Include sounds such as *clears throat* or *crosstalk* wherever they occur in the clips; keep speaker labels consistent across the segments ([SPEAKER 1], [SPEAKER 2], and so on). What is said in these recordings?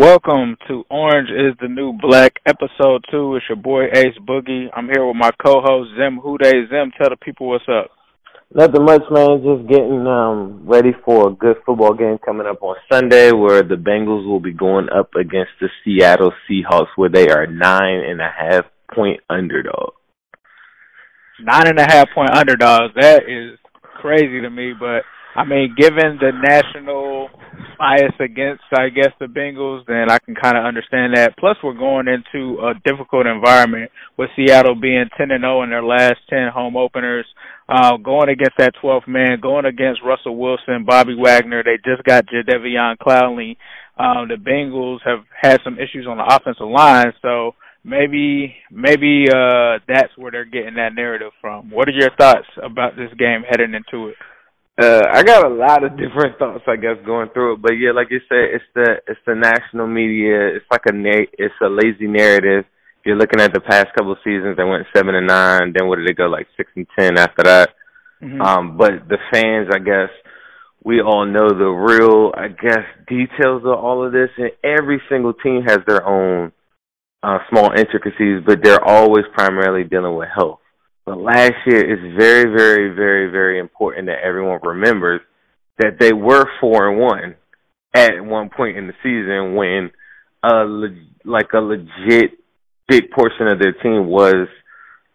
[SPEAKER 1] Welcome to Orange is the New Black, episode two. It's your boy Ace Boogie. I'm here with my co-host Zim Hude. Zim, tell the people what's up.
[SPEAKER 2] Nothing much, man. Just getting um ready for a good football game coming up on Sunday, where the Bengals will be going up against the Seattle Seahawks, where they are nine and a half point underdog.
[SPEAKER 1] Nine and a half point underdogs. That is crazy to me, but I mean, given the national bias against, I guess, the Bengals, then I can kind of understand that. Plus, we're going into a difficult environment with Seattle being 10 and 0 in their last 10 home openers, uh, going against that 12th man, going against Russell Wilson, Bobby Wagner. They just got Jadeveon Clowney. Um, the Bengals have had some issues on the offensive line, so maybe maybe uh, that's where they're getting that narrative from. What are your thoughts about this game heading into it?
[SPEAKER 2] Uh, I got a lot of *laughs* different thoughts, I guess, going through it. But yeah, like you said, it's the it's the national media. It's like a na- it's a lazy narrative. If you're looking at the past couple of seasons, they went seven and nine. Then what did they go like six and ten after that? Mm-hmm. Um, but the fans, I guess, we all know the real, I guess, details of all of this. And every single team has their own uh, small intricacies, but they're always primarily dealing with health. But last year is very, very, very, very important that everyone remembers that they were four and one at one point in the season when a le- like a legit big portion of their team was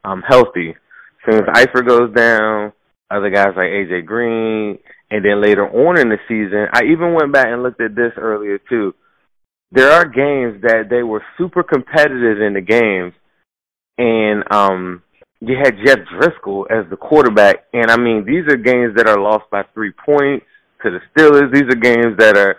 [SPEAKER 2] um healthy. Since Eifert goes down, other guys like AJ Green, and then later on in the season, I even went back and looked at this earlier too. There are games that they were super competitive in the games, and um you had Jeff Driskel as the quarterback, and I mean these are games that are lost by three points to the Steelers. These are games that are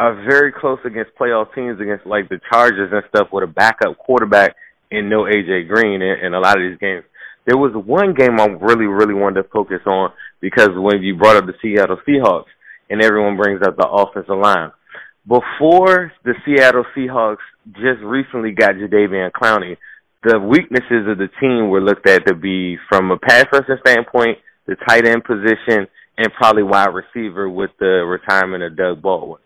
[SPEAKER 2] are very close against playoff teams, against like the Chargers and stuff, with a backup quarterback and no AJ Green in, in a lot of these games. There was one game I really, really wanted to focus on because when you brought up the Seattle Seahawks, and everyone brings up the offensive line. Before the Seattle Seahawks just recently got Jadeveon Clowney, the weaknesses of the team were looked at to be from a pass rushing standpoint, the tight end position, and probably wide receiver with the retirement of Doug Baldwin.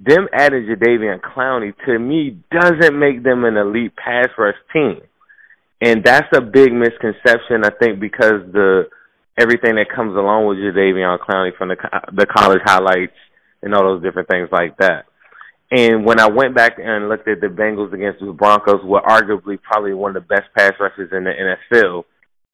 [SPEAKER 2] Them adding Jadeveon Clowney to me doesn't make them an elite pass rush team, and that's a big misconception. I think because the everything that comes along with Jadeveon Clowney from the the college highlights and all those different things like that. And when I went back and looked at the Bengals against the Broncos, were arguably probably one of the best pass rushers in the NFL,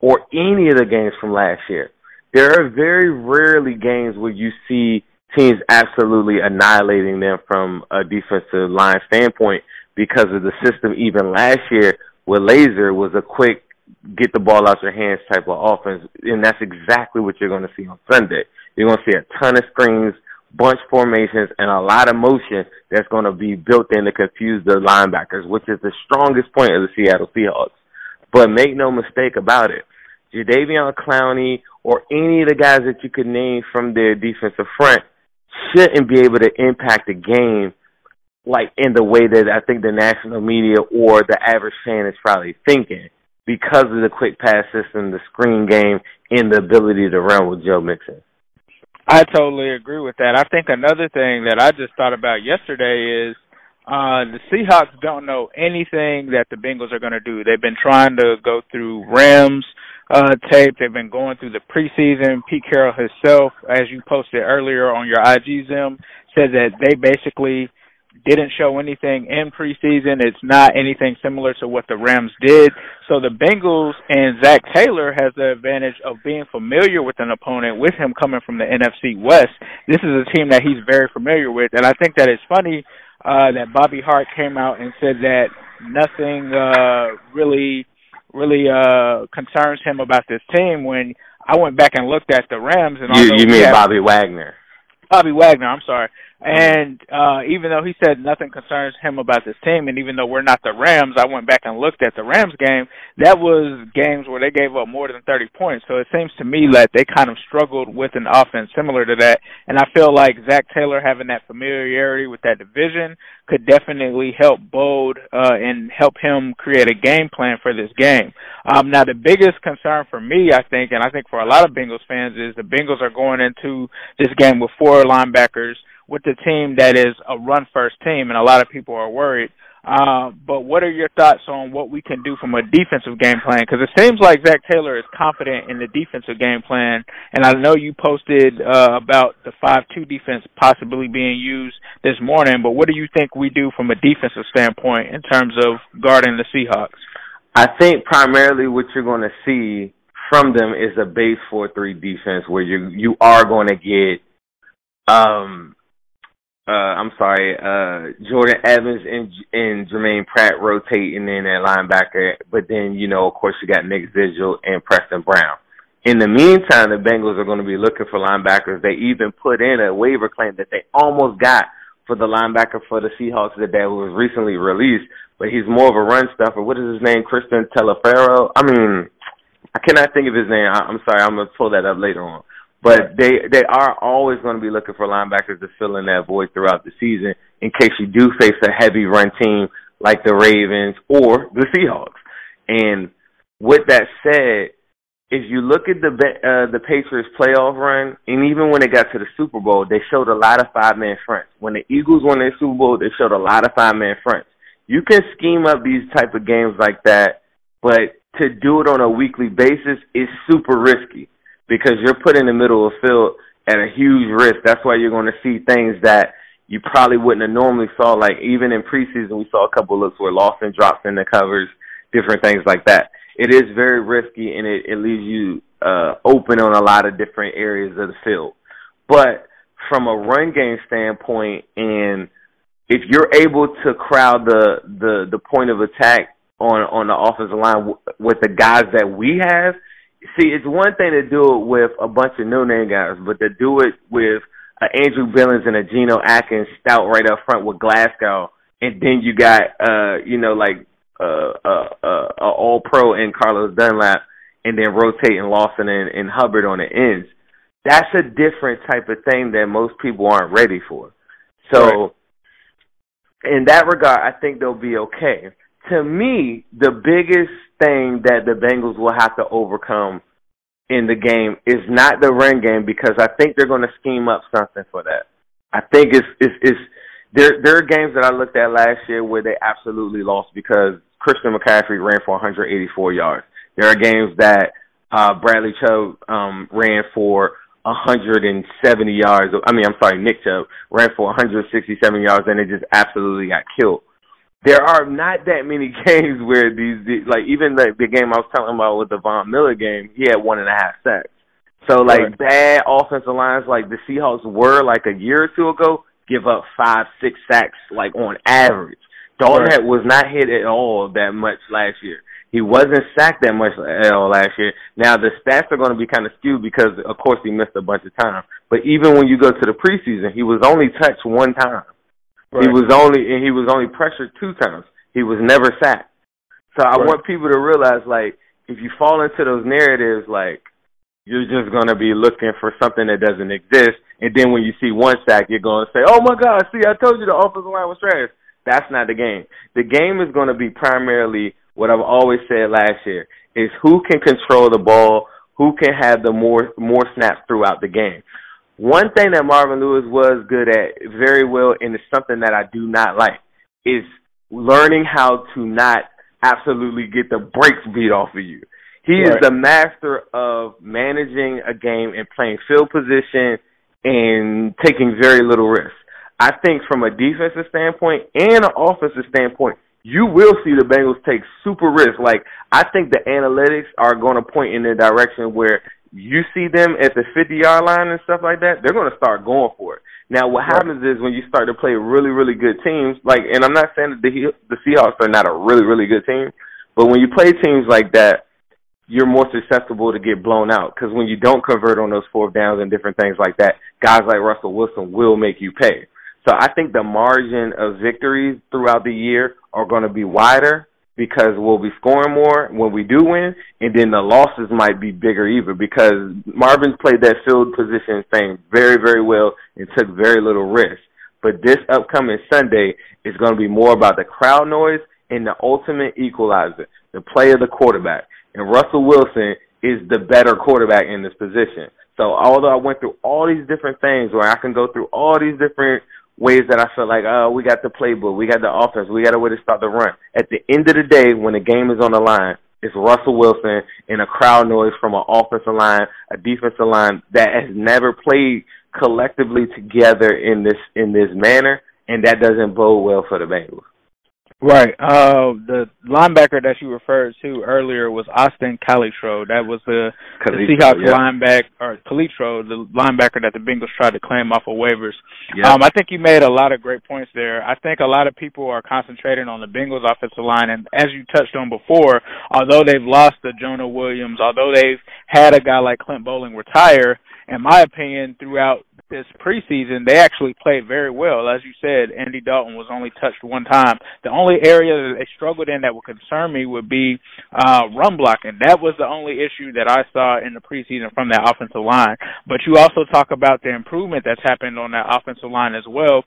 [SPEAKER 2] or any of the games from last year, there are very rarely games where you see teams absolutely annihilating them from a defensive line standpoint because of the system. Even last year, with Lazor was a quick get the ball out your hands type of offense, and that's exactly what you're going to see on Sunday. You're going to see a ton of screens, bunch formations, and a lot of motion that's going to be built in to confuse the linebackers, which is the strongest point of the Seattle Seahawks. But make no mistake about it, Jadeveon Clowney or any of the guys that you could name from their defensive front shouldn't be able to impact the game like in the way that I think the national media or the average fan is probably thinking because of the quick pass system, the screen game, and the ability to run with Joe Mixon.
[SPEAKER 1] I totally agree with that. I think another thing that I just thought about yesterday is uh the Seahawks don't know anything that the Bengals are going to do. They've been trying to go through Rams uh tape. They've been going through the preseason. Pete Carroll himself, as you posted earlier on your IG Zim, said that they basically didn't show anything in preseason. It's not anything similar to what the Rams did. So the Bengals and Zac Taylor has the advantage of being familiar with an opponent with him coming from the NFC West. This is a team that he's very familiar with. And I think that it's funny uh, that Bobby Hart came out and said that nothing uh, really, really uh, concerns him about this team when I went back and looked at the Rams and
[SPEAKER 2] you, you mean Bobby Wagner.
[SPEAKER 1] Bobby Wagner, I'm sorry. And uh even though he said nothing concerns him about this team, and even though we're not the Rams, I went back and looked at the Rams game. That was games where they gave up more than 30 points. So it seems to me that they kind of struggled with an offense similar to that. And I feel like Zac Taylor having that familiarity with that division could definitely help Bold uh, and help him create a game plan for this game. Um, now, the biggest concern for me, I think, and I think for a lot of Bengals fans, is the Bengals are going into this game with four linebackers with the team that is a run first team, and a lot of people are worried. Uh, but what are your thoughts on what we can do from a defensive game plan? Because it seems like Zac Taylor is confident in the defensive game plan, and I know you posted uh, about the five-two defense possibly being used this morning. But what do you think we do from a defensive standpoint in terms of guarding the Seahawks?
[SPEAKER 2] I think primarily what you're going to see from them is a base four-three defense where you you are going to get um uh, I'm sorry, uh, Jordan Evans and, and Jermaine Pratt rotating in at linebacker, but then, you know, of course you got Nick Vigil and Preston Brown. In the meantime, the Bengals are going to be looking for linebackers. They even put in a waiver claim that they almost got for the linebacker for the Seahawks that, that was recently released, but he's more of a run stuffer. What is his name? Christian Telefero? I mean, I cannot think of his name. I, I'm sorry. I'm to pull that up later on. But they they are always going to be looking for linebackers to fill in that void throughout the season in case you do face a heavy run team like the Ravens or the Seahawks. And with that said, if you look at the uh, the Patriots playoff run, and even when they got to the Super Bowl, they showed a lot of five man fronts. When the Eagles won their Super Bowl, they showed a lot of five man fronts. You can scheme up these type of games like that, but to do it on a weekly basis is super risky because you're put in the middle of the field at a huge risk. That's why you're going to see things that you probably wouldn't have normally saw. Like even in preseason, we saw a couple of looks where Lawson drops in the covers, different things like that. It is very risky and it, it leaves you uh, open on a lot of different areas of the field. But from a run game standpoint, and if you're able to crowd the the the point of attack on on the offensive line w- with the guys that we have, see, it's one thing to do it with a bunch of no name guys, but to do it with uh, Andrew Billings and a Geno Atkins stout right up front with Glasgow, and then you got uh, you know, like uh uh uh, uh all pro and Carlos Dunlap and then rotating Lawson and, and Hubbard on the ends. That's a different type of thing that most people aren't ready for. So right. in that regard I think they'll be okay. To me, the biggest thing that the Bengals will have to overcome in the game is not the run game because I think they're going to scheme up something for that. I think it's it's, it's there. There are games that I looked at last year where they absolutely lost because Christian McCaffrey ran for 184 yards. There are games that uh, Bradley Chubb um, ran for 170 yards. I mean, I'm sorry, Nick Chubb ran for 167 yards, and it just absolutely got killed there are not that many *laughs* games where these, these like even the, the game I was talking about with the Von Miller game, he had one and a half sacks. So like right. bad offensive lines like the Seahawks were like a year or two ago, give up five, six sacks like on average. Dalton right. was not hit at all that much last year. He wasn't sacked that much at all last year. Now the stats are going to be kind of skewed because of course he missed a bunch of time. But even when you go to the preseason, he was only touched one time. Right. He was only and he was only pressured two times. He was never sacked. So I right. want people to realize like if you fall into those narratives like you're just gonna be looking for something that doesn't exist and then when you see one sack you're gonna say, Oh my god, see I told you the offensive line was trash. That's not the game. The game is gonna be primarily what I've always said last year is who can control the ball, who can have the more more snaps throughout the game. One thing that Marvin Lewis was good at very well, and it's something that I do not like, is learning how to not absolutely get the brakes beat off of you. He right. is the master of managing a game and playing field position and taking very little risk. I think from a defensive standpoint and an offensive standpoint, you will see the Bengals take super risks. Like I think the analytics are going to point in the direction where you see them at the 50 yard line and stuff like that, they're going to start going for it. Now, what right. happens is when you start to play really, really good teams, like, and I'm not saying that the the Seahawks are not a really, really good team, but when you play teams like that, you're more susceptible to get blown out because when you don't convert on those fourth downs and different things like that, guys like Russell Wilson will make you pay. So I think the margin of victories throughout the year are going to be wider because we'll be scoring more when we do win, and then the losses might be bigger even because Marvin's played that field position thing very, very well and took very little risk. But this upcoming Sunday is going to be more about the crowd noise and the ultimate equalizer, the play of the quarterback. And Russell Wilson is the better quarterback in this position. So although I went through all these different things where I can go through all these different ways that I felt like, oh, we got the playbook, we got the offense, we got a way to start the run. At the end of the day, when the game is on the line, it's Russell Wilson and a crowd noise from an offensive line, a defensive line that has never played collectively together in this in this manner, and that doesn't bode well for the Bengals.
[SPEAKER 1] Right. Uh, the linebacker that you referred to earlier was Austin Calitro. That was the, the Seahawks yeah. linebacker, or Calitro, the linebacker that the Bengals tried to claim off of waivers. Yeah. Um, I think you made a lot of great points there. I think a lot of people are concentrating on the Bengals offensive line, and as you touched on before, although they've lost the Jonah Williams, although they've had a guy like Clint Boling retire, in my opinion, throughout this preseason, they actually played very well. As you said, Andy Dalton was only touched one time. The only area that they struggled in that would concern me would be uh, run blocking. That was the only issue that I saw in the preseason from that offensive line. But you also talk about the improvement that's happened on that offensive line as well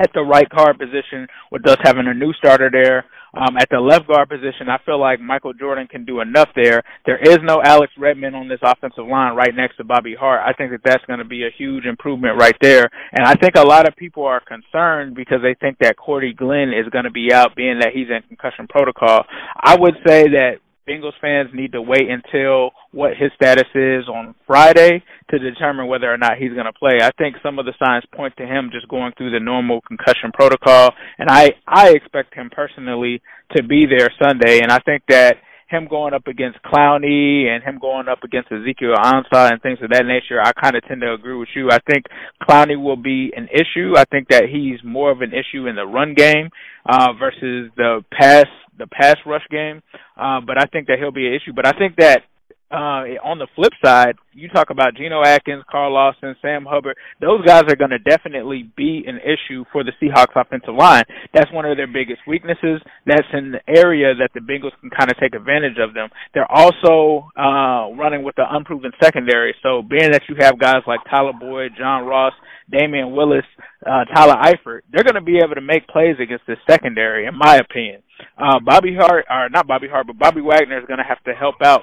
[SPEAKER 1] at the right guard position with us having a new starter there. Um, at the left guard position, I feel like Michael Jordan can do enough there. There is no Alex Redmond on this offensive line right next to Bobby Hart. I think that that's going to be a huge improvement right there. And I think a lot of people are concerned because they think that Cordy Glenn is going to be out, being that he's in concussion protocol. I would say that Bengals fans need to wait until what his status is on Friday to determine whether or not he's going to play. I think some of the signs point to him just going through the normal concussion protocol, and I I expect him personally to be there Sunday, and I think that him going up against Clowney and him going up against Ezekiel Ansah and things of that nature, I kind of tend to agree with you. I think Clowney will be an issue. I think that he's more of an issue in the run game uh, versus the pass the pass rush game. Uh, but I think that he'll be an issue. But I think that uh, on the flip side, you talk about Geno Atkins, Carl Lawson, Sam Hubbard. Those guys are going to definitely be an issue for the Seahawks offensive line. That's one of their biggest weaknesses. That's an area that the Bengals can kind of take advantage of them. They're also uh, running with the unproven secondary. So being that you have guys like Tyler Boyd, John Ross, Damion Willis, uh, Tyler Eifert, they're going to be able to make plays against the secondary, in my opinion. Uh, Bobby Hart, or not Bobby Hart, but Bobby Wagner is going to have to help out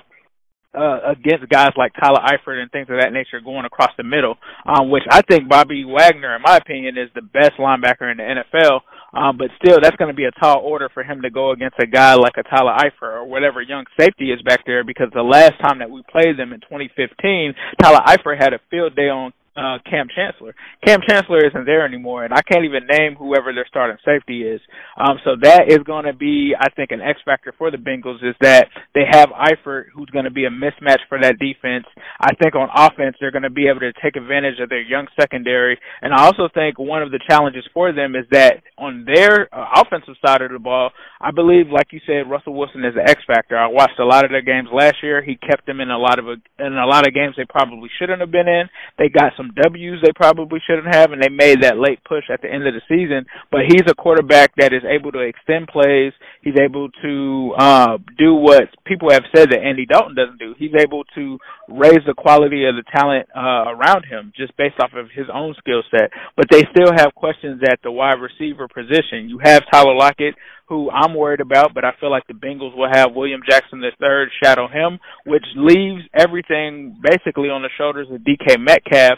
[SPEAKER 1] uh, against guys like Tyler Eifert and things of that nature going across the middle, um, which I think Bobby Wagner, in my opinion, is the best linebacker in the NFL. Um, but still, that's going to be a tall order for him to go against a guy like a Tyler Eifert or whatever young safety is back there. Because the last time that we played them in 2015, Tyler Eifert had a field day on uh, Kam Chancellor. Kam Chancellor isn't there anymore, and I can't even name whoever their starting safety is. Um, so that is going to be, I think, an X factor for the Bengals is that they have Eifert, who's going to be a mismatch for that defense. I think on offense, they're going to be able to take advantage of their young secondary, and I also think one of the challenges for them is that on their uh, offensive side of the ball, I believe, like you said, Russell Wilson is an X factor. I watched a lot of their games last year. He kept them in a lot of in a lot of games they probably shouldn't have been in. They got some some W's they probably shouldn't have, and they made that late push at the end of the season. But he's a quarterback that is able to extend plays. He's able to uh, do what people have said that Andy Dalton doesn't do. He's able to raise the quality of the talent uh, around him just based off of his own skill set. But they still have questions at the wide receiver position. You have Tyler Lockett, who I'm worried about, but I feel like the Bengals will have William Jackson III shadow him, which leaves everything basically on the shoulders of DK Metcalf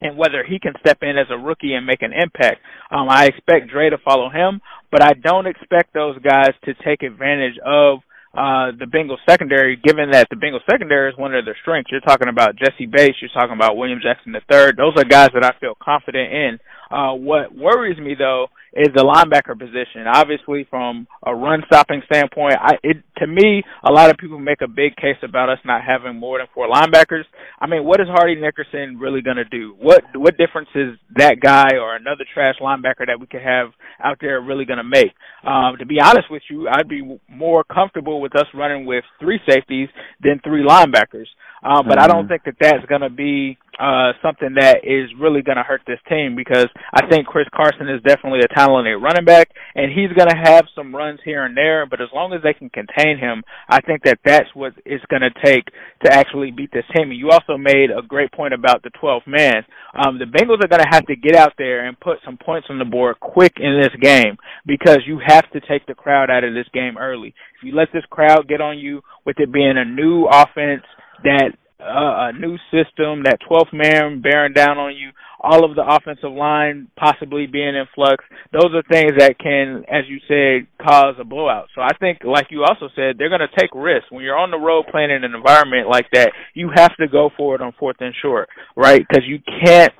[SPEAKER 1] and whether he can step in as a rookie and make an impact. Um, I expect Dre to follow him, but I don't expect those guys to take advantage of uh, the Bengals secondary, given that the Bengals secondary is one of their strengths. You're talking about Jessie Bates, you're talking about William Jackson III. Those are guys that I feel confident in. Uh, what worries me though is the linebacker position. Obviously, from a run stopping standpoint, I, it to me, a lot of people make a big case about us not having more than four linebackers. I mean, what is Hardy Nickerson really going to do? What what difference is that guy or another trash linebacker that we could have out there really going to make? Um, to be honest with you, I'd be more comfortable with us running with three safeties than three linebackers. Um, but mm-hmm. I don't mm-hmm. think that that's going to be uh, something that is really going to hurt this team because I think Chris Carson is definitely a talented running back, and he's going to have some runs here and there. But as long as they can contain him, I think that that's what it's going to take to actually beat this team. And you also made a great point about the 12th man. Um, the Bengals are going to have to get out there and put some points on the board quick in this game because you have to take the crowd out of this game early. If you let this crowd get on you with it being a new offense that uh, a new system, that 12th man bearing down on you, all of the offensive line possibly being in flux. Those are things that can, as you said, cause a blowout. So I think, like you also said, they're going to take risks. When you're on the road playing in an environment like that, you have to go for it on fourth and short, right? Because you can't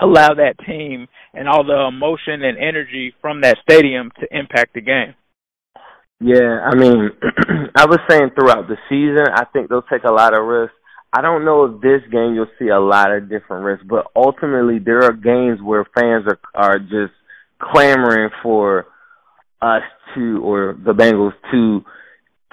[SPEAKER 1] allow that team and all the emotion and energy from that stadium to impact the game.
[SPEAKER 2] Yeah, I mean, *clears throat* I was saying throughout the season, I think they'll take a lot of risks. I don't know if this game you'll see a lot of different risks, but ultimately there are games where fans are are just clamoring for us to or the Bengals to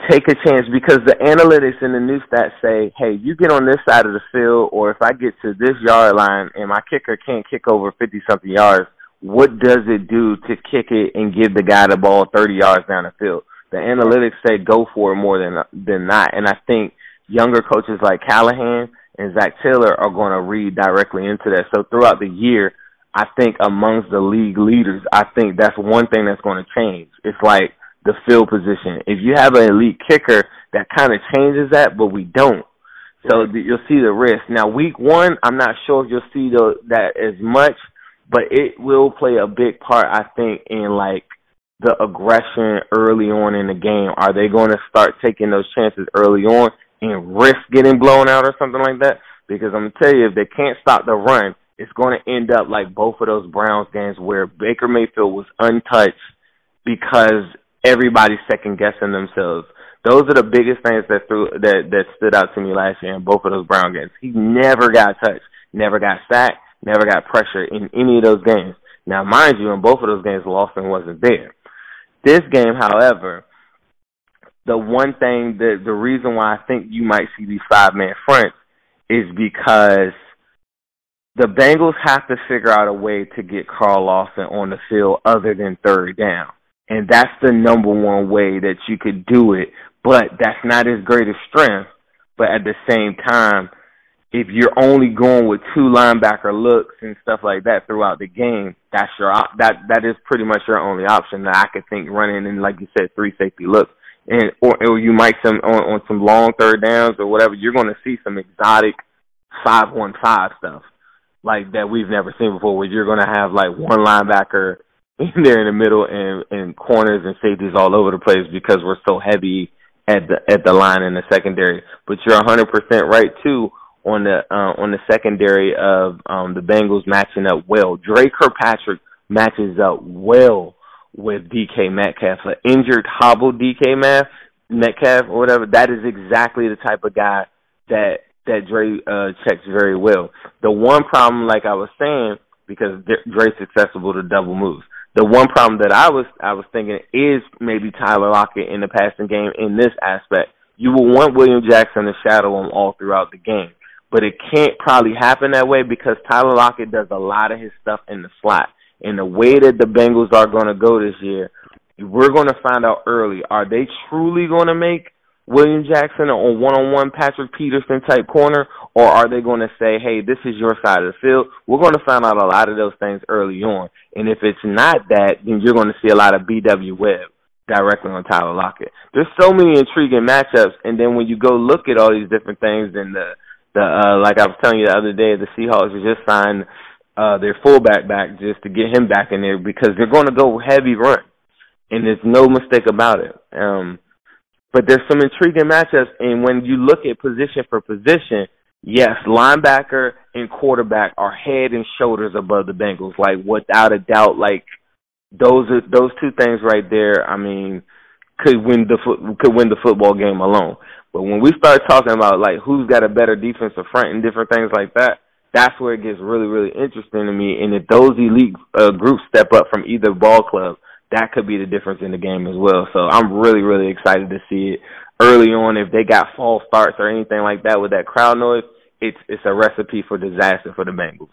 [SPEAKER 2] take a chance because the analytics and the new stats say, hey, you get on this side of the field, or if I get to this yard line and my kicker can't kick over 50 something yards, what does it do to kick it and give the guy the ball 30 yards down the field? The analytics say go for it more than than not, and I think younger coaches like Callahan and Zac Taylor are going to read directly into that. So throughout the year, I think amongst the league leaders, I think that's one thing that's going to change. It's like the field position. If you have an elite kicker, that kind of changes that, but we don't. So you'll see the risk. Now, week one, I'm not sure if you'll see the, that as much, but it will play a big part, I think, in like the aggression early on in the game. Are they going to start taking those chances early on and risk getting blown out or something like that? Because I'm gonna tell you, if they can't stop the run, it's going to end up like both of those Browns games where Baker Mayfield was untouched because everybody's second guessing themselves. Those are the biggest things that threw that that stood out to me last year in both of those Brown games. He never got touched, never got sacked, never got pressure in any of those games. Now, mind you, in both of those games, Lawson wasn't there. This game, however, the one thing that the reason why I think you might see these five man fronts is because the Bengals have to figure out a way to get Carl Lawson on the field other than third down. And that's the number one way that you could do it. But that's not his greatest strength. But at the same time, if you're only going with two linebacker looks and stuff like that throughout the game, that's your op- that that is pretty much your only option that I could think running in like you said three safety looks and or, or you might some on, on some long third downs or whatever you're going to see some exotic five one five stuff like that we've never seen before where you're going to have like one linebacker *laughs* in there in the middle and and corners and safeties all over the place because we're so heavy at the at the line in the secondary. But you're 100% right too on the uh, on the secondary of um the Bengals matching up well. Dre Kirkpatrick matches up well with DK Metcalf, an injured hobbled DK Metcalf or whatever. That is exactly the type of guy that that Dre uh checks very well. The one problem, like I was saying, because Dre's accessible to double moves the one problem that I was I was thinking is maybe Tyler Lockett in the passing game in this aspect. You will want William Jackson to shadow him all throughout the game, but it can't probably happen that way because Tyler Lockett does a lot of his stuff in the slot. And the way that the Bengals are going to go this year, we're going to find out early. Are they truly going to make William Jackson on one-on-one Patrick Peterson type corner, or are they going to say, "Hey, this is your side of the field"? We're going to find out a lot of those things early on, and if it's not that, then you're going to see a lot of B.W. Webb directly on Tyler Lockett. There's so many intriguing matchups, and then when you go look at all these different things, and the the uh, like I was telling you the other day, the Seahawks just signed uh, their fullback back just to get him back in there because they're going to go heavy run, and there's no mistake about it. Um, but there's some intriguing matchups, and when you look at position for position, yes, linebacker and quarterback are head and shoulders above the Bengals, like without a doubt. Like those are those two things right there. I mean, could win the foot could win the football game alone. But when we start talking about like who's got a better defensive front and different things like that, that's where it gets really really interesting to me. And if those elite uh, groups step up from either ball club, that could be the difference in the game as well. So I'm really, really excited to see it early on. If they got false starts or anything like that with that crowd noise, it's it's a recipe for disaster for the Bengals.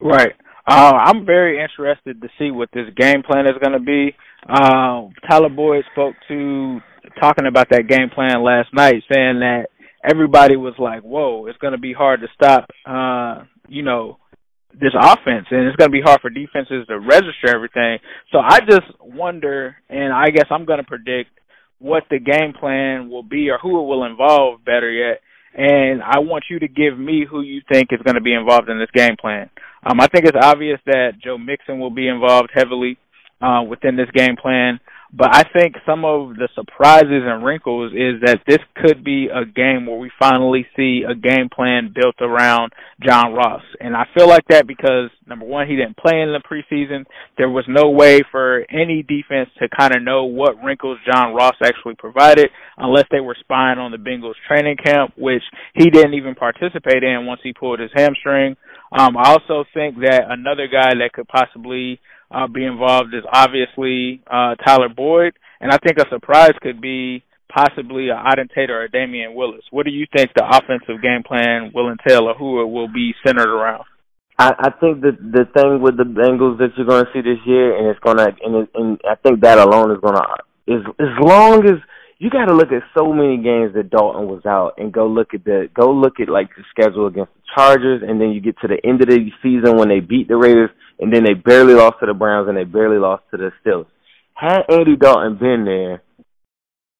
[SPEAKER 1] Right. Uh, I'm very interested to see what this game plan is going to be. Uh, Tyler Boyd spoke to talking about that game plan last night, saying that everybody was like, "Whoa, it's going to be hard to stop." Uh, you know, this offense, and it's going to be hard for defenses to register everything. So I just wonder, and I guess I'm going to predict what the game plan will be or who it will involve. Better yet, and I want you to give me who you think is going to be involved in this game plan. Um, I think it's obvious that Joe Mixon will be involved heavily uh, within this game plan. But I think some of the surprises and wrinkles is that this could be a game where we finally see a game plan built around John Ross. And I feel like that because number one, he didn't play in the preseason. There was no way for any defense to kind of know what wrinkles John Ross actually provided unless they were spying on the Bengals training camp, which he didn't even participate in once he pulled his hamstring. Um, I also think that another guy that could possibly uh, be involved is obviously uh, Tyler Boyd, and I think a surprise could be possibly a Auden Tate or a Damion Willis. What do you think the offensive game plan will entail, or who it will be centered around?
[SPEAKER 2] I, I think that the thing with the Bengals that you're going to see this year, and it's going to, and, it, and I think that alone is going to, is as long as you got to look at so many games that Dalton was out, and go look at the, go look at like the schedule against Chargers, and then you get to the end of the season when they beat the Raiders and then they barely lost to the Browns and they barely lost to the Steelers. Had Andy Dalton been there,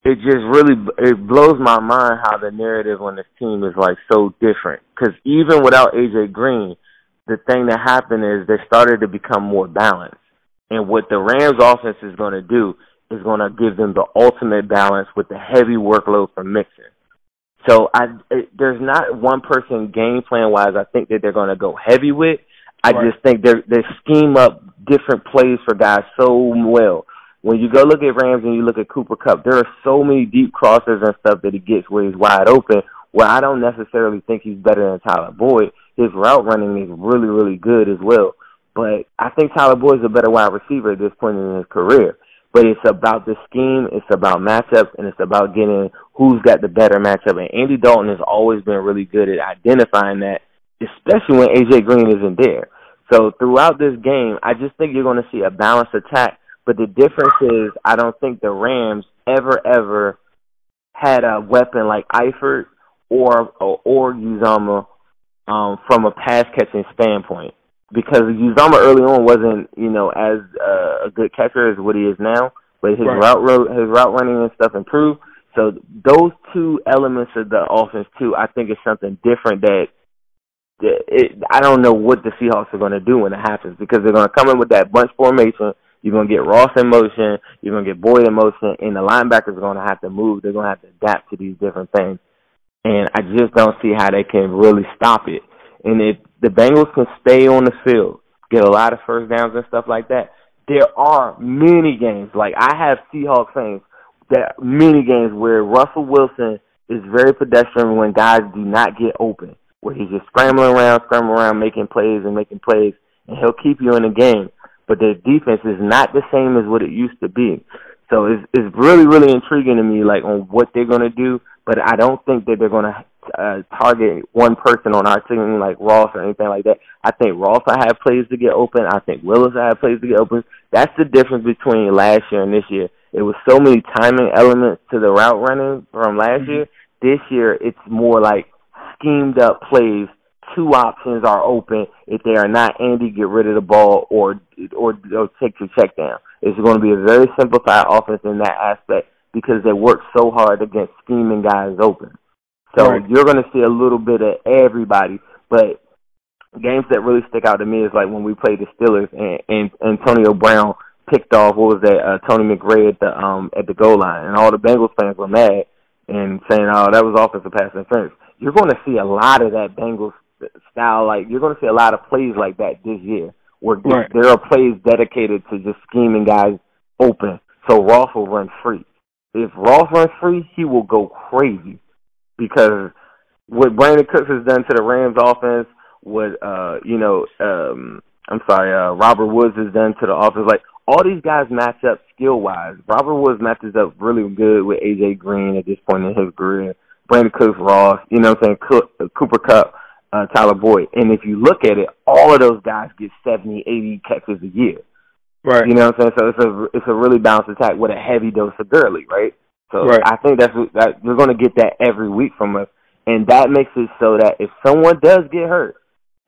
[SPEAKER 2] it just really it blows my mind how the narrative on this team is like so different. Because even without AJ Green, the thing that happened is they started to become more balanced. And what the Rams offense is going to do is going to give them the ultimate balance with the heavy workload from Mixon. So I, it, there's not one person game plan wise. I think that they're going to go heavy with. I right. just think they they scheme up different plays for guys so well. When you go look at Rams and you look at Cooper Kupp, there are so many deep crosses and stuff that he gets where he's wide open. Where I don't necessarily think he's better than Tyler Boyd. His route running is really really good as well. But I think Tyler Boyd's a better wide receiver at this point in his career. But it's about the scheme, it's about matchups, and it's about getting who's got the better matchup. And Andy Dalton has always been really good at identifying that, especially when AJ Green isn't there. So throughout this game, I just think you're going to see a balanced attack. But the difference is, I don't think the Rams ever, ever had a weapon like Eifert or or, or Uzomah um, from a pass catching standpoint. Because Uzomah early on wasn't, you know, as uh, a good catcher as what he is now, but his right. route his route running and stuff improved. So those two elements of the offense too, I think is something different that it, I don't know what the Seahawks are going to do when it happens because they're going to come in with that bunch formation. You're going to get Ross in motion. You're going to get Boyd in motion, and the linebackers are going to have to move. They're going to have to adapt to these different things, and I just don't see how they can really stop it. And if the Bengals can stay on the field, get a lot of first downs and stuff like that, there are many games. Like I have Seahawks fans that many games where Russell Wilson is very pedestrian when guys do not get open where he's just scrambling around, scrambling around, making plays and making plays, and he'll keep you in the game. But their defense is not the same as what it used to be. So it's it's really really intriguing to me, like on what they're gonna do. But I don't think that they're gonna uh, target one person on our team like Ross or anything like that. I think Ross will have plays to get open. I think Willis will have plays to get open. That's the difference between last year and this year. It was so many timing elements to the route running from last mm-hmm. year. This year, it's more like schemed up plays, two options are open. If they are not Andy, get rid of the ball or or, or take your check down. It's going to be a very simplified offense in that aspect because they work so hard against scheming guys open. So right. you're going to see a little bit of everybody, but games that really stick out to me is like when we played the Steelers and, and Antonio Brown picked off what was that uh, Tony McRae at the um at the goal line, and all the Bengals fans were mad and saying, "Oh, that was offensive pass interference." you're going to see a lot of that Bengals style. Like you're going to see a lot of plays like that this year, where right. there are plays dedicated to just scheming guys open, so Ross will run free. If Ross runs free, he will go crazy because what Brandin Cooks has done to the Rams offense, what uh, you know, um, I'm sorry, uh, Robert Woods has done to the offense, like all these guys match up skill wise. Robert Woods matches up really good with AJ Green at this point in his career. Brandin Cooks, Ross, you know what I'm saying, Cook, Cooper Kupp, uh, Tyler Boyd. And if you look at it, all of those guys get 70, 80 catches a year.
[SPEAKER 1] Right.
[SPEAKER 2] You know what I'm saying? So it's a it's a really balanced attack with a heavy dose of Gurley, right? So
[SPEAKER 1] right.
[SPEAKER 2] I think that's what that we're going to get that every week from us, and that makes it so that if someone does get hurt,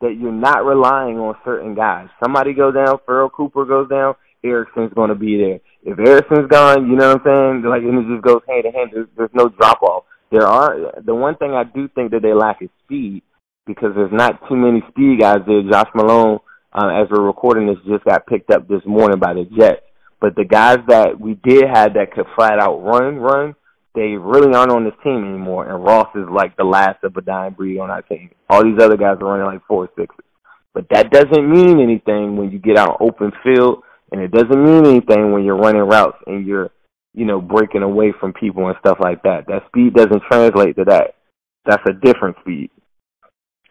[SPEAKER 2] that you're not relying on certain guys. Somebody goes down, Pharoh Cooper goes down, Erickson's going to be there. If Erickson's gone, you know what I'm saying? Like, and it just goes hand in hand. There's, there's no drop off there are the one thing I do think that they lack is speed because there's not too many speed guys there. Josh Malone, uh, as we're recording this, just got picked up this morning by the Jets. But the guys that we did have that could flat out run, run, they really aren't on this team anymore. And Ross is like the last of a dying breed on our team. All these other guys are running like four sixes. But that doesn't mean anything when you get out open field, and it doesn't mean anything when you're running routes and you're, you know, breaking away from people and stuff like that. That speed doesn't translate to that. That's a different speed.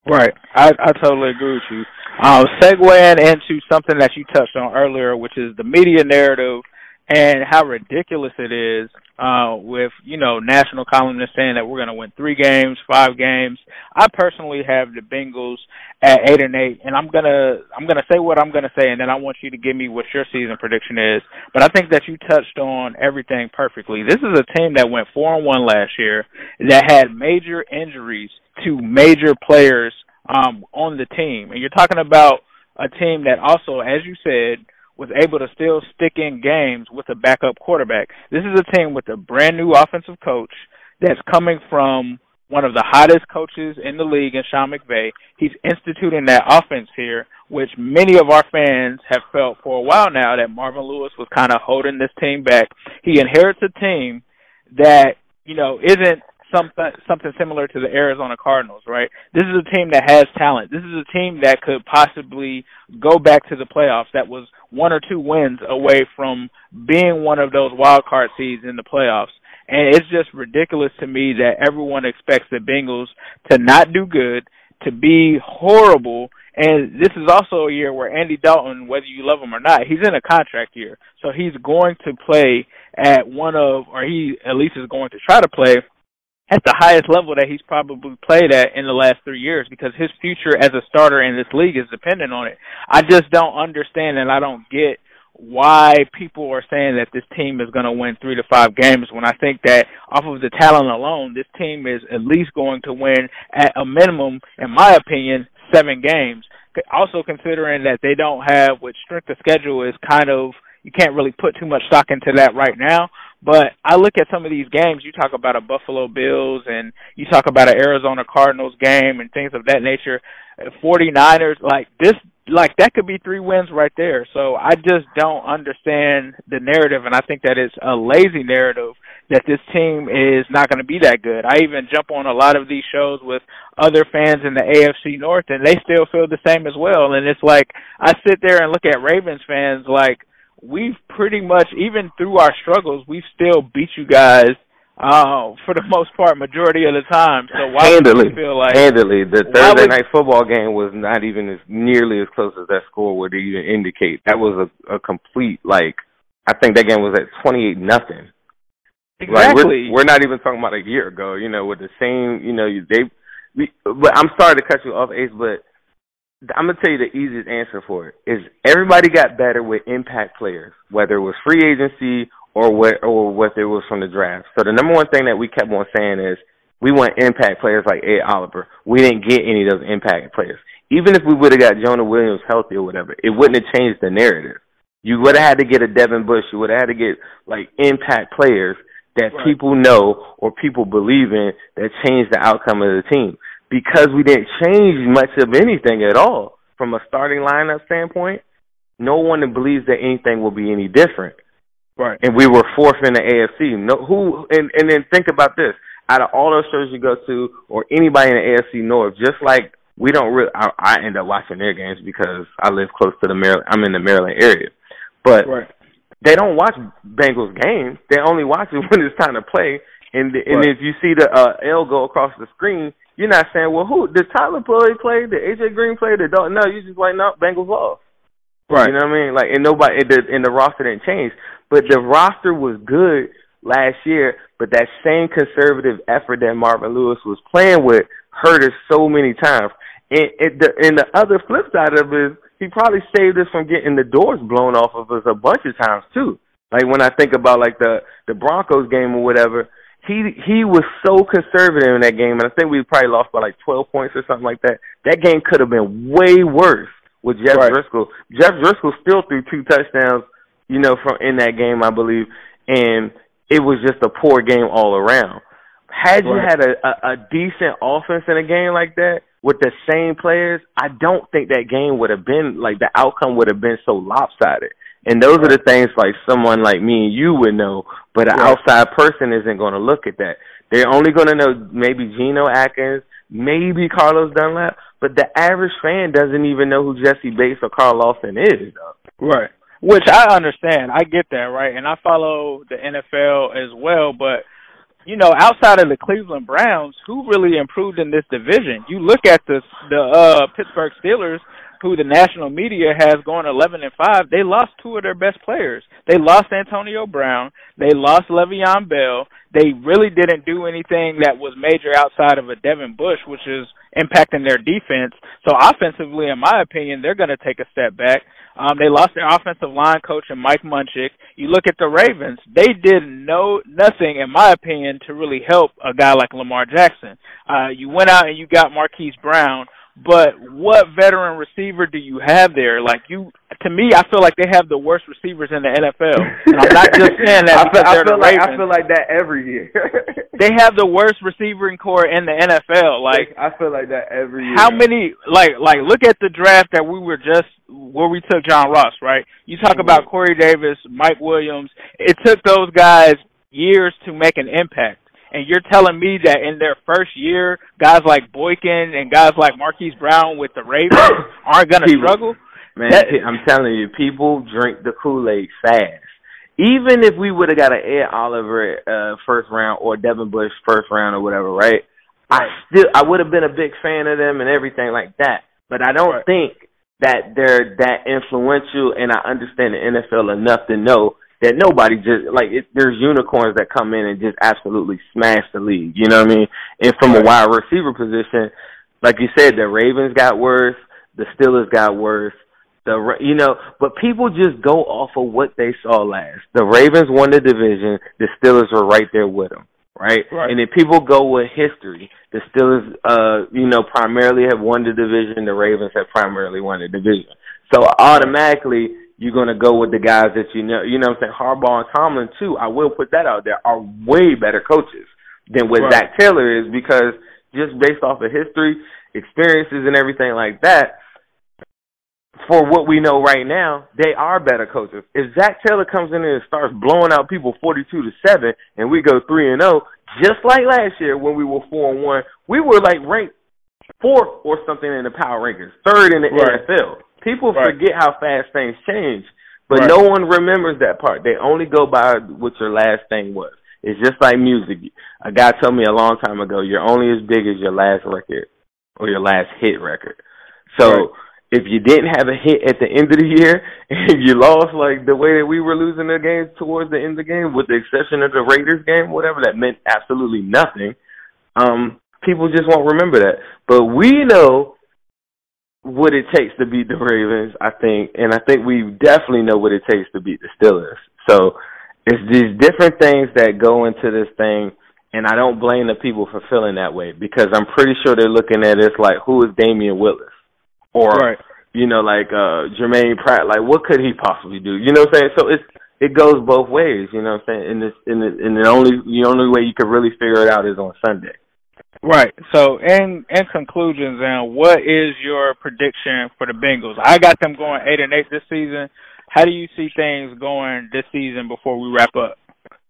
[SPEAKER 1] Right. I, I totally agree with you. Uh, segueing into something that you touched on earlier, which is the media narrative and how ridiculous it is uh, with you know national columnists saying that we're going to win three games, five games. I personally have the Bengals at eight and eight, and I'm gonna I'm gonna say what I'm gonna say, and then I want you to give me what your season prediction is. But I think that you touched on everything perfectly. This is a team that went four and one last year that had major injuries to major players um, on the team, and you're talking about a team that also, as you said was able to still stick in games with a backup quarterback. This is a team with a brand new offensive coach that's coming from one of the hottest coaches in the league in Sean McVay. He's instituting that offense here, which many of our fans have felt for a while now that Marvin Lewis was kind of holding this team back. He inherits a team that, you know, isn't something something similar to the Arizona Cardinals, right? This is a team that has talent. This is a team that could possibly go back to the playoffs. That was one or two wins away from being one of those wild card seeds in the playoffs. And it's just ridiculous to me that everyone expects the Bengals to not do good, to be horrible, and this is also a year where Andy Dalton, whether you love him or not, he's in a contract year. So he's going to play at one of, or he at least is going to try to play at the highest level that he's probably played at in the last three years because his future as a starter in this league is dependent on it. I just don't understand and I don't get why people are saying that this team is going to win three to five games when I think that off of the talent alone, this team is at least going to win at a minimum, in my opinion, seven games. Also considering that they don't have, which strength of schedule is kind of, you can't really put too much stock into that right now. But I look at some of these games. You talk about a Buffalo Bills and you talk about an Arizona Cardinals game and things of that nature. 49ers, like this, like that could be three wins right there. So I just don't understand the narrative, and I think that it's a lazy narrative that this team is not going to be that good. I even jump on a lot of these shows with other fans in the AFC North, and they still feel the same as well. And it's like I sit there and look at Ravens fans like we've pretty much, even through our struggles, we've still beat you guys uh, for the most part, majority of the time. So why
[SPEAKER 2] handily,
[SPEAKER 1] feel like
[SPEAKER 2] handily, the Thursday would, night football game was not even as nearly as close as that score would even indicate. That was a, a complete like. I think that game was at twenty eight nothing.
[SPEAKER 1] Exactly.
[SPEAKER 2] Like we're, we're not even talking about a year ago. You know, with the same. You know, they. We, but I'm sorry to cut you off, Ace, but I'm gonna tell you the easiest answer for it is everybody got better with impact players, whether it was free agency or what or whether it was from the draft. So the number one thing that we kept on saying is we want impact players like Ed Oliver. We didn't get any of those impact players. Even if we would have got Jonah Williams healthy or whatever, it wouldn't have changed the narrative. You would have had to get a Devin Bush. You would have had to get like impact players that right. people know or people believe in that change the outcome of the team because we didn't change much of anything at all from a starting lineup standpoint, no one believes that anything will be any different.
[SPEAKER 1] Right.
[SPEAKER 2] And we were fourth in the AFC. No who and and then think about this. Out of all those shows you go to or anybody in the AFC North, just like we don't really I, I end up watching their games because I live close to the Maryland I'm in the Maryland area. But
[SPEAKER 1] right.
[SPEAKER 2] they don't watch Bengals games. They only watch it *laughs* when it's time to play. And and
[SPEAKER 1] right.
[SPEAKER 2] if you see the uh, L go across the screen, you're not saying, well, who did Tyler Boyd play? Did AJ Green play? Did don't? No, you just like no, Bengals lost.
[SPEAKER 1] Right.
[SPEAKER 2] You know what I mean? Like, and nobody, and the, and the roster didn't change, but the roster was good last year. But that same conservative effort that Marvin Lewis was playing with hurt us so many times. And, and the and the other flip side of it is he probably saved us from getting the doors blown off of us a bunch of times too. Like when I think about like the the Broncos game or whatever, he he was so conservative in that game, and I think we probably lost by like twelve points or something like that. That game could have been way worse with Jeff
[SPEAKER 1] right.
[SPEAKER 2] Driskel. Jeff Driskel still threw two touchdowns, you know, from in that game, I believe, and it was just a poor game all around. Had you had a, a, a decent offense in a game like that with the same players, I don't think that game would have been like the outcome would have been so lopsided. And those are the things like someone like me and you would know, but an outside person isn't going to look at that. They're only going to know maybe Geno Atkins, maybe Carlos Dunlap, but the average fan doesn't even know who Jessie Bates or Carl Lawson is. Though.
[SPEAKER 1] Right. Which I understand. I get that, right? And I follow the NFL as well, but you know, outside of the Cleveland Browns, who really improved in this division? You look at the the uh Pittsburgh Steelers, who the national media has going 11 and 5, they lost two of their best players. They lost Antonio Brown, they lost Le'Veon Bell. They really didn't do anything that was major outside of a Devin Bush, which is impacting their defense. So offensively, in my opinion, they're going to take a step back. Um, they lost their offensive line coach and Mike Munchak. You look at the Ravens; they did no nothing, in my opinion, to really help a guy like Lamar Jackson. Uh, you went out and you got Marquise Brown, but what veteran receiver do you have there? Like you, to me, I feel like they have the worst receivers in the NFL. And I'm not just saying that *laughs*
[SPEAKER 2] I feel,
[SPEAKER 1] I
[SPEAKER 2] feel like I feel like that every year. *laughs*
[SPEAKER 1] they have the worst receiving corps in the NFL. Like
[SPEAKER 2] I feel like that every year.
[SPEAKER 1] How many? Like like look at the draft that we were just where we took John Ross. Right? You talk mm-hmm. about Corey Davis, Mike Williams. It took those guys years to make an impact and you're telling me that in their first year, guys like Boykin and guys like Marquise Brown with the Ravens *coughs* aren't going to struggle?
[SPEAKER 2] Man, that, I'm telling you, people drink the Kool Aid fast. Even if we would have got an Ed Oliver uh, first round or Devin Bush first round or whatever, right? I still I would have been a big fan of them and everything like that. But I don't right. think that they're that influential, and I understand the NFL enough to know that nobody just like it, there's unicorns that come in and just absolutely smash the league. You know what I mean? And from a wide receiver position, like you said, the Ravens got worse, the Steelers got worse. The you know, but people just go off of what they saw last. The Ravens won the division. The Steelers were right there with them, right?
[SPEAKER 1] right.
[SPEAKER 2] And if people go with history, the Steelers, uh, you know, primarily have won the division. The Ravens have primarily won the division. So automatically, you're going to go with the guys that you know. You know what I'm saying? Harbaugh and Tomlin, too, I will put that out there, are way better coaches than what right. Zac Taylor is because just based off of history, experiences, and everything like that, for what we know right now, they are better coaches. If Zac Taylor comes in and starts blowing out people 42 to 7 and we go 3 and 0, just like last year when we were 4 and 1, we were like ranked fourth or something in the power rankings, third in the right. NFL. People right. forget how fast things change, but right. no one remembers that part. They only go by what your last thing was. It's just like music. A guy told me a long time ago, you're only as big as your last record or your last hit record. So right. if you didn't have a hit at the end of the year *laughs* and you lost like the way that we were losing the games towards the end of the game, with the exception of the Raiders game, whatever, that meant absolutely nothing. Um, people just won't remember that. But we know what it takes to beat the Ravens, I think, and I think we definitely know what it takes to beat the Steelers. So it's these different things that go into this thing, and I don't blame the people for feeling that way because I'm pretty sure they're looking at it like, who is Damion Willis? Or,
[SPEAKER 1] right.
[SPEAKER 2] you know, like uh Germaine Pratt, like what could he possibly do? You know what I'm saying? So it's it goes both ways, you know what I'm saying? And this and the, and the only the only way you can really figure it out is on Sunday.
[SPEAKER 1] Right. So, in in conclusion, then, what is your prediction for the Bengals? I got them going eight and eight this season. How do you see things going this season before we wrap up?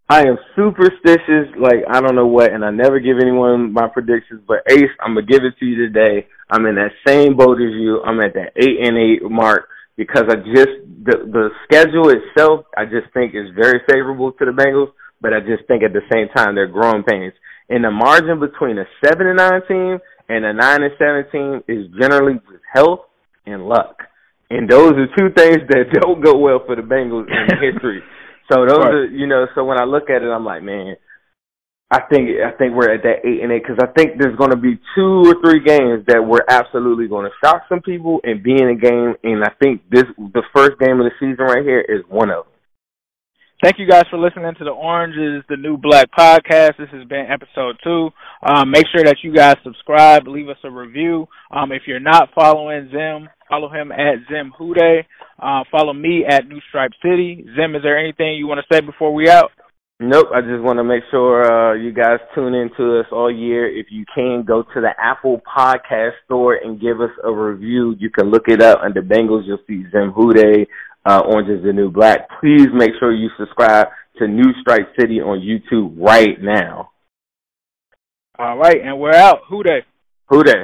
[SPEAKER 2] I am superstitious, like I don't know what, and I never give anyone my predictions. But Ace, I'm gonna give it to you today. I'm in that same boat as you. I'm at that eight and eight mark because I just the the schedule itself I just think is very favorable to the Bengals, but I just think at the same time they're growing pains. And the margin between a seven and nine team and a nine and seven team is generally just health and luck. And those are two things that *laughs* don't go well for the Bengals in *laughs* history. So those right. are, you know, so when I look at it, I'm like, man, I think I think we're at that eight and eight because I think there's going to be two or three games that we're absolutely going to shock some people and be in a game. And I think this the first game of the season right here is one of them.
[SPEAKER 1] Thank you guys for listening to the Orange is the New Black podcast. This has been episode two. Um, make sure that you guys subscribe, leave us a review. Um, if you're not following Zim, follow him at Zim Hude. Uh, follow me at New Stripe City. Zim, is there anything you want to say before we out?
[SPEAKER 2] Nope. I just want to make sure uh, you guys tune in to us all year. If you can, go to the Apple Podcast Store and give us a review. You can look it up under Bengals. You'll see Zim Hude, uh, Orange is the New Black. Please make sure you subscribe to New Strike City on YouTube right now.
[SPEAKER 1] All right, and we're out. Who Dey?
[SPEAKER 2] Who Dey?